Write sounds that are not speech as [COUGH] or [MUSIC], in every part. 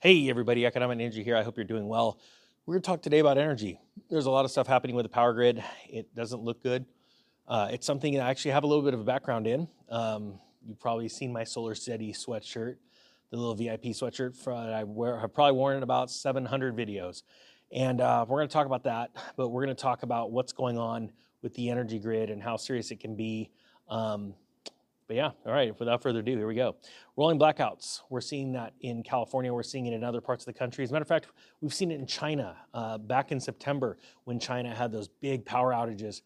Hey, everybody, Economic Ninja here. I hope you're doing well. We're going to talk today about energy. There's a lot of stuff happening with the power grid. It doesn't look good. Uh, it's something that I actually have a little bit of a background in. Um, you've probably seen my Solar City sweatshirt, the little VIP sweatshirt for, I wear. I've probably worn it about 700 videos. And uh, we're going to talk about that, but we're going to talk about what's going on with the energy grid and how serious it can be. Um, but yeah, all right, without further ado, here we go. Rolling blackouts. We're seeing that in California. We're seeing it in other parts of the country. As a matter of fact, we've seen it in China uh, back in September when China had those big power outages.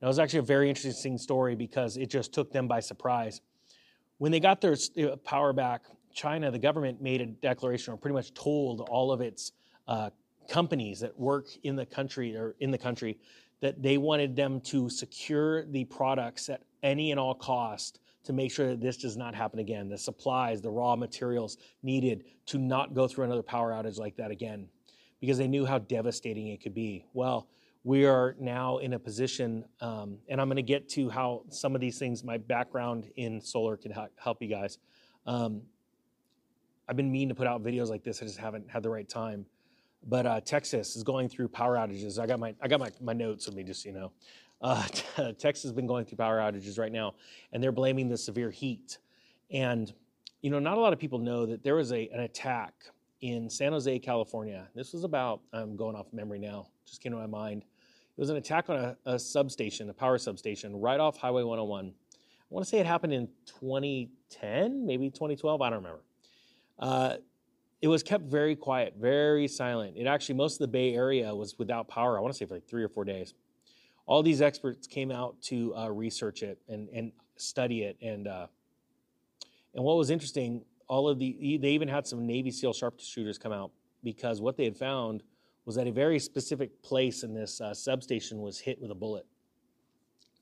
And it was actually a very interesting story because it just took them by surprise. When they got their uh, power back, China, the government made a declaration or pretty much told all of its uh, companies that work in the country or in the country that they wanted them to secure the products at any and all cost to make sure that this does not happen again. The supplies, the raw materials needed to not go through another power outage like that again, because they knew how devastating it could be. Well, we are now in a position, um, and I'm going to get to how some of these things, my background in solar, can help you guys. Um, I've been meaning to put out videos like this, I just haven't had the right time. But uh, Texas is going through power outages. I got my I got my, my notes with me, just so you know. Uh, [LAUGHS] Texas has been going through power outages right now, and they're blaming the severe heat. And you know, not a lot of people know that there was a, an attack in San Jose, California. This was about I'm going off memory now, just came to my mind. It was an attack on a, a substation, a power substation, right off Highway 101. I want to say it happened in 2010, maybe 2012. I don't remember. Uh, it was kept very quiet, very silent. It actually, most of the Bay Area was without power, I want to say for like three or four days all these experts came out to uh, research it and, and study it. And, uh, and what was interesting, all of the, they even had some Navy SEAL sharpshooters come out because what they had found was that a very specific place in this uh, substation was hit with a bullet.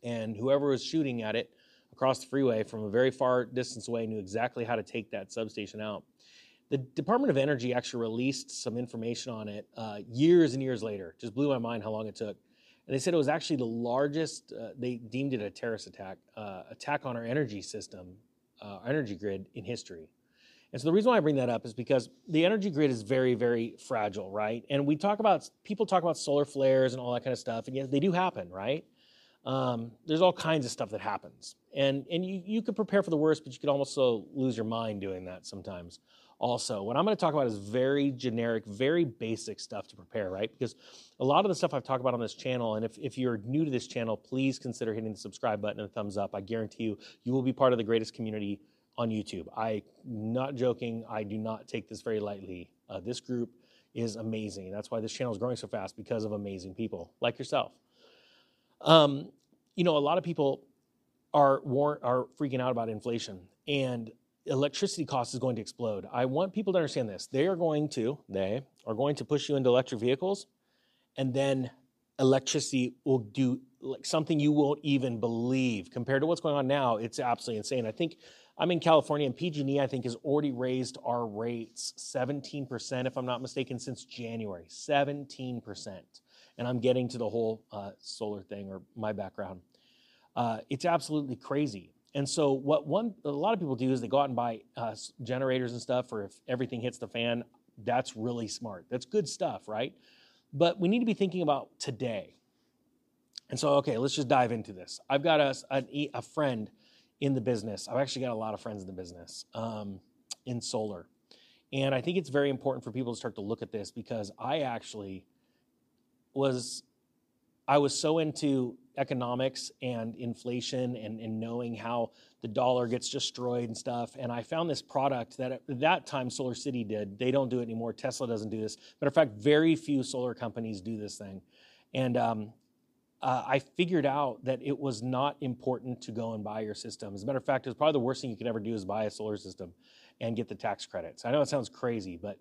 And whoever was shooting at it across the freeway from a very far distance away knew exactly how to take that substation out. The Department of Energy actually released some information on it uh, years and years later. Just blew my mind how long it took. And they said it was actually the largest, uh, they deemed it a terrorist attack, uh, attack on our energy system, uh, our energy grid in history. And so the reason why I bring that up is because the energy grid is very, very fragile, right? And we talk about, people talk about solar flares and all that kind of stuff, and yes, they do happen, right? Um, there's all kinds of stuff that happens. And, and you, you could prepare for the worst, but you could also lose your mind doing that sometimes also. What I'm going to talk about is very generic, very basic stuff to prepare, right? Because a lot of the stuff I've talked about on this channel, and if, if you're new to this channel, please consider hitting the subscribe button and thumbs up. I guarantee you, you will be part of the greatest community on YouTube. I'm not joking. I do not take this very lightly. Uh, this group is amazing. That's why this channel is growing so fast because of amazing people like yourself. Um, you know, a lot of people are war- are freaking out about inflation, and electricity cost is going to explode. I want people to understand this. They are going to, they are going to push you into electric vehicles, and then electricity will do like something you won't even believe compared to what's going on now. It's absolutely insane. I think I'm in California, and PG&E I think has already raised our rates 17%, if I'm not mistaken, since January. 17%. And I'm getting to the whole uh, solar thing or my background. Uh, it's absolutely crazy. And so what one a lot of people do is they go out and buy uh, generators and stuff for if everything hits the fan. That's really smart. That's good stuff, right? But we need to be thinking about today. And so, okay, let's just dive into this. I've got a, a, a friend in the business. I've actually got a lot of friends in the business um, in solar. And I think it's very important for people to start to look at this because I actually was I was so into economics and inflation and, and knowing how the dollar gets destroyed and stuff. And I found this product that at that time Solar City did. They don't do it anymore. Tesla doesn't do this. Matter of fact, very few solar companies do this thing. And um, uh, I figured out that it was not important to go and buy your system. As a matter of fact, it's probably the worst thing you could ever do is buy a solar system and get the tax credits. I know it sounds crazy, but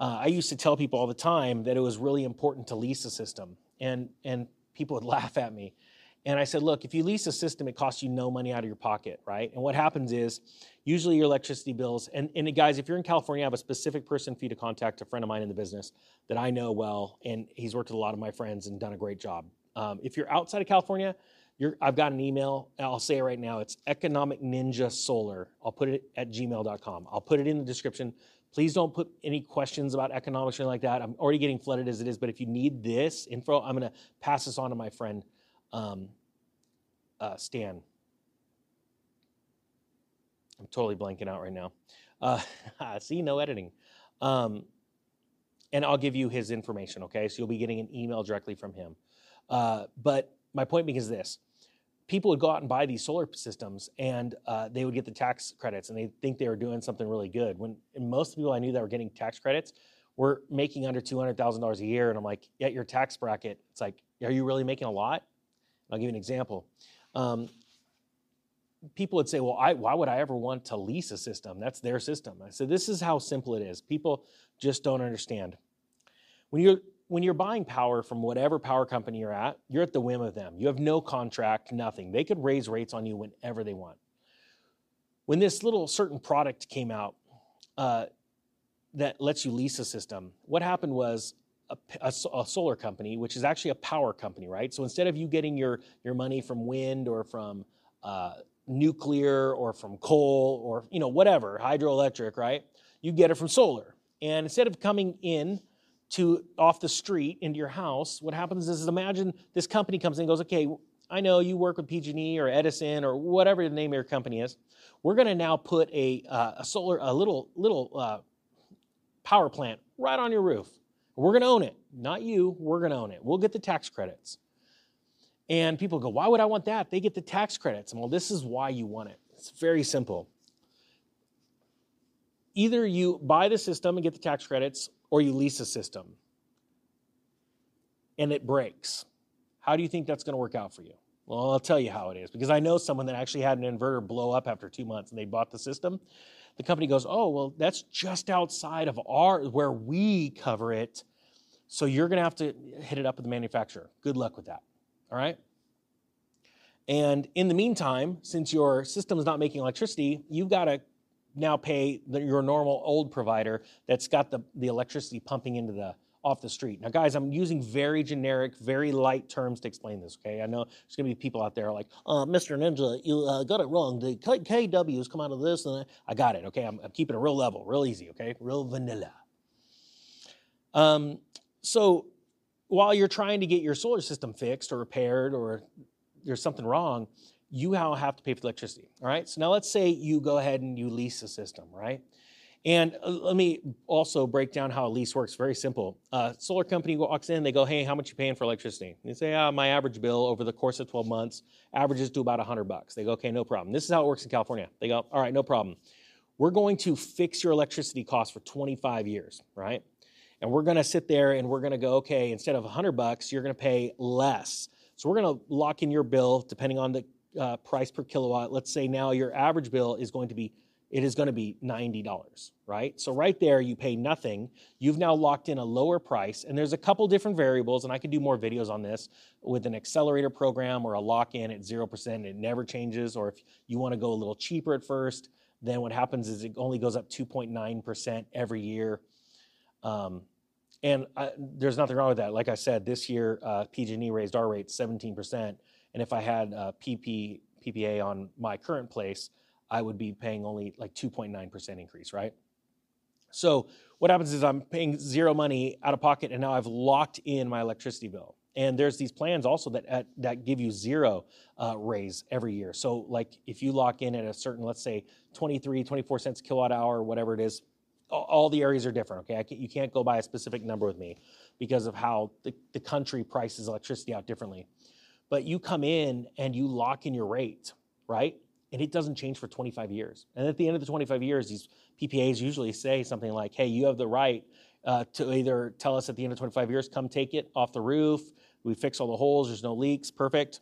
uh, I used to tell people all the time that it was really important to lease a system. And, and people would [LAUGHS] laugh at me. And I said, look, if you lease a system, it costs you no money out of your pocket, right? And what happens is usually your electricity bills, and, and guys, if you're in California, I have a specific person for you to contact, a friend of mine in the business that I know well, and he's worked with a lot of my friends and done a great job. Um, if you're outside of California, I've got an email. I'll say it right now. It's Economic Ninja Solar. I'll put it at gmail.com. I'll put it in the description. Please don't put any questions about economics or anything like that. I'm already getting flooded as it is, but if you need this info, I'm going to pass this on to my friend um, uh, Stan. I'm totally blanking out right now. Uh, [LAUGHS] see, no editing. Um, and I'll give you his information, okay? So you'll be getting an email directly from him. Uh, but my point being is this people would go out and buy these solar systems and uh, they would get the tax credits and they think they were doing something really good. When most people I knew that were getting tax credits were making under $200,000 a year. And I'm like, yeah, your tax bracket, it's like, are you really making a lot? I'll give you an example. Um, people would say, well, I, why would I ever want to lease a system? That's their system. I said, this is how simple it is. People just don't understand. When you're when you're buying power from whatever power company you're at, you're at the whim of them. You have no contract, nothing. They could raise rates on you whenever they want. When this little certain product came out uh, that lets you lease a system, what happened was a, a, a, solar company, which is actually a power company, right? So instead of you getting your, your money from wind or from uh, nuclear or from coal or you know whatever hydroelectric right? You get it from solar. And instead of coming in to off the street into your house what happens is imagine this company comes in and goes okay i know you work with pg&e or edison or whatever the name of your company is. We're going to now put a, uh, a solar a little little uh, power plant right on your roof we're going to own it not you we're going to own it we'll get the tax credits and people go, why would I want that? They get the tax credits. And well, this is why you want it. It's very simple. Either you buy the system and get the tax credits, or you lease a system and it breaks. How do you think that's going to work out for you? Well, I'll tell you how it is because I know someone that actually had an inverter blow up after two months and they bought the system. The company goes, Oh, well, that's just outside of our where we cover it. So you're going to have to hit it up with the manufacturer. Good luck with that. All right? And in the meantime, since your system is not making electricity, you've got to now pay the, your normal old provider that's got the, the electricity pumping into the off the street. Now, guys, I'm using very generic, very light terms to explain this. Okay, I know there's going to be people out there like, uh, "Mr. Ninja, you uh, got it wrong. The KW has come out of this, and I, got it." Okay, I'm, I'm, keeping it real level, real easy. Okay, real vanilla. Um, so while you're trying to get your solar system fixed or repaired or there's something wrong, you now have to pay for the electricity. All right. So now let's say you go ahead and you lease a system, right? And uh, let me also break down how a lease works. Very simple. Uh, solar company walks in, they go, "Hey, how much you paying for electricity?" And they say, "Ah, my average bill over the course of 12 months averages to about 100 bucks." They go, "Okay, no problem." This is how it works in California. They go, "All right, no problem. We're going to fix your electricity cost for 25 years, right?" And we're going to sit there and we're going to go, "Okay, instead of 100 bucks, you're going to pay less." So we're going to lock in your bill depending on the uh, price per kilowatt. Let's say now your average bill is going to be it is going to be $90, right? So right there you pay nothing. You've now locked in a lower price and there's a couple different variables and I could do more videos on this with an accelerator program or a lock-in at 0%, it never changes or if you want to go a little cheaper at first, then what happens is it only goes up 2.9% every year. Um, and I, there's nothing wrong with that. Like I said, this year uh, PG&E raised our rate 17%, and if I had uh, PP PPA on my current place, I would be paying only like 2.9% increase, right? So what happens is I'm paying zero money out of pocket, and now I've locked in my electricity bill. And there's these plans also that at, that give you zero uh, raise every year. So like if you lock in at a certain, let's say 23, 24 cents kilowatt hour, whatever it is, all the areas are different, okay? Can't, you can't go by a specific number with me because of how the, the country prices electricity out differently. But you come in and you lock in your rate, right? And it doesn't change for 25 years. And at the end of the 25 years, these PPAs usually say something like, hey, you have the right uh, to either tell us at the end of 25 years, come take it off the roof, we fix all the holes, there's no leaks, perfect.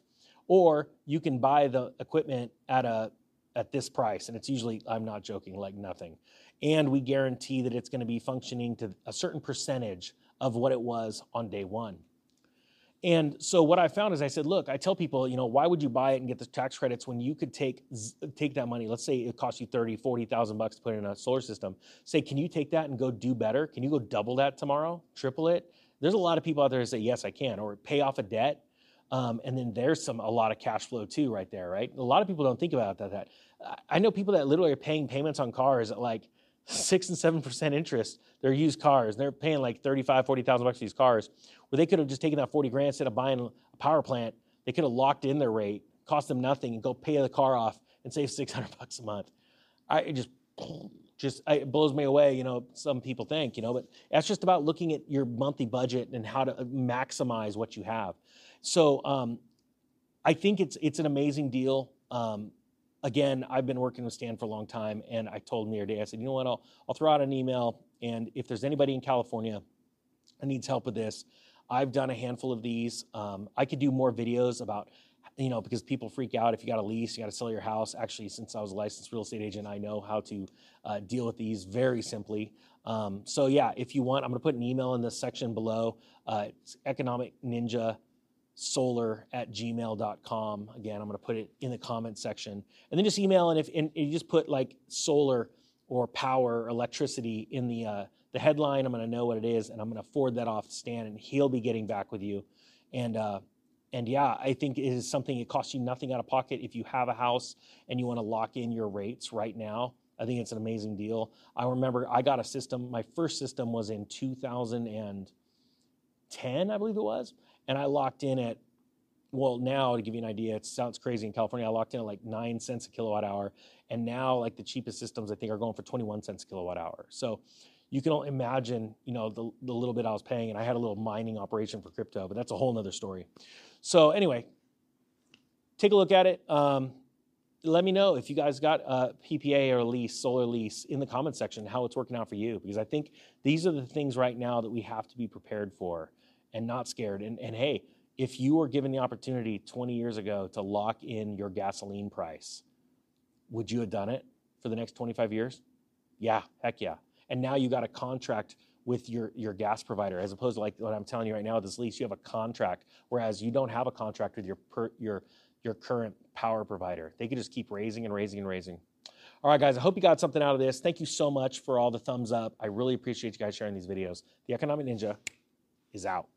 Or you can buy the equipment at a at this price, and it's usually, I'm not joking, like nothing and we guarantee that it's going to be functioning to a certain percentage of what it was on day one. And so what I found is I said, look, I tell people, you know, why would you buy it and get the tax credits when you could take take that money? Let's say it costs you 30, 40,000 bucks to put in a solar system. Say, can you take that and go do better? Can you go double that tomorrow? Triple it? There's a lot of people out there that say, yes, I can, or pay off a debt. Um, and then there's some a lot of cash flow too, right there, right? A lot of people don't think about that. That I know people that literally are paying payments on cars at like six and seven percent interest. They're used cars. They're paying like 35, 40,000 bucks for these cars. Where they could have just taken that 40 grand instead of buying a power plant, they could have locked in their rate, cost them nothing, and go pay the car off and save 600 [LAUGHS] bucks a month. I it just [SNIFFS] just it blows me away, you know, some people think, you know, but that's just about looking at your monthly budget and how to maximize what you have. So um, I think it's it's an amazing deal. Um, again, I've been working with Stan for a long time, and I told him the other day, I said, you know what, I'll, I'll throw out an email, and if there's anybody in California that needs help with this, I've done a handful of these. Um, I could do more videos about, you know, because people freak out if you got a lease, you got to sell your house. Actually, since I was a licensed real estate agent, I know how to uh, deal with these very simply. Um, so yeah, if you want, I'm going to put an email in this section below. Uh, it's Economic Ninja solar at gmail.com. Again, I'm going to put it in the comment section. And then just email, and if and you just put like solar or power or electricity in the, uh, the headline, I'm going to know what it is, and I'm going to forward that off to Stan, and he'll be getting back with you. And, uh, and yeah, I think it is something, it costs you nothing out of pocket if you have a house and you want to lock in your rates right now. I think it's an amazing deal. I remember I got a system, my first system was in 2010, I believe it was and I locked in at well now to give you an idea it sounds crazy in california i locked in at like 9 cents a kilowatt hour. And now like the cheapest systems i think are going for 21 cents a kilowatt hour. So you can imagine you know the, the little bit i was paying and i had a little mining operation for crypto but that's a whole nother story. So anyway take a look at it. Um, let me know if you guys got a ppa or a lease solar lease in the comment section how it's working out for you. Because i think these are the things right now that we have to be prepared for and not scared. And, and hey, if you were given the opportunity 20 years ago to lock in your gasoline price, would you have done it for the next 25 years? Yeah, heck yeah. And now you got a contract with your, your gas provider, as opposed to like what I'm telling you right now, this lease, you have a contract, whereas you don't have a contract with your, per, your, your current power provider. They could just keep raising and raising and raising. All right, guys, I hope you got something out of this. Thank you so much for all the thumbs up. I really appreciate you guys sharing these videos. The Economic Ninja is out.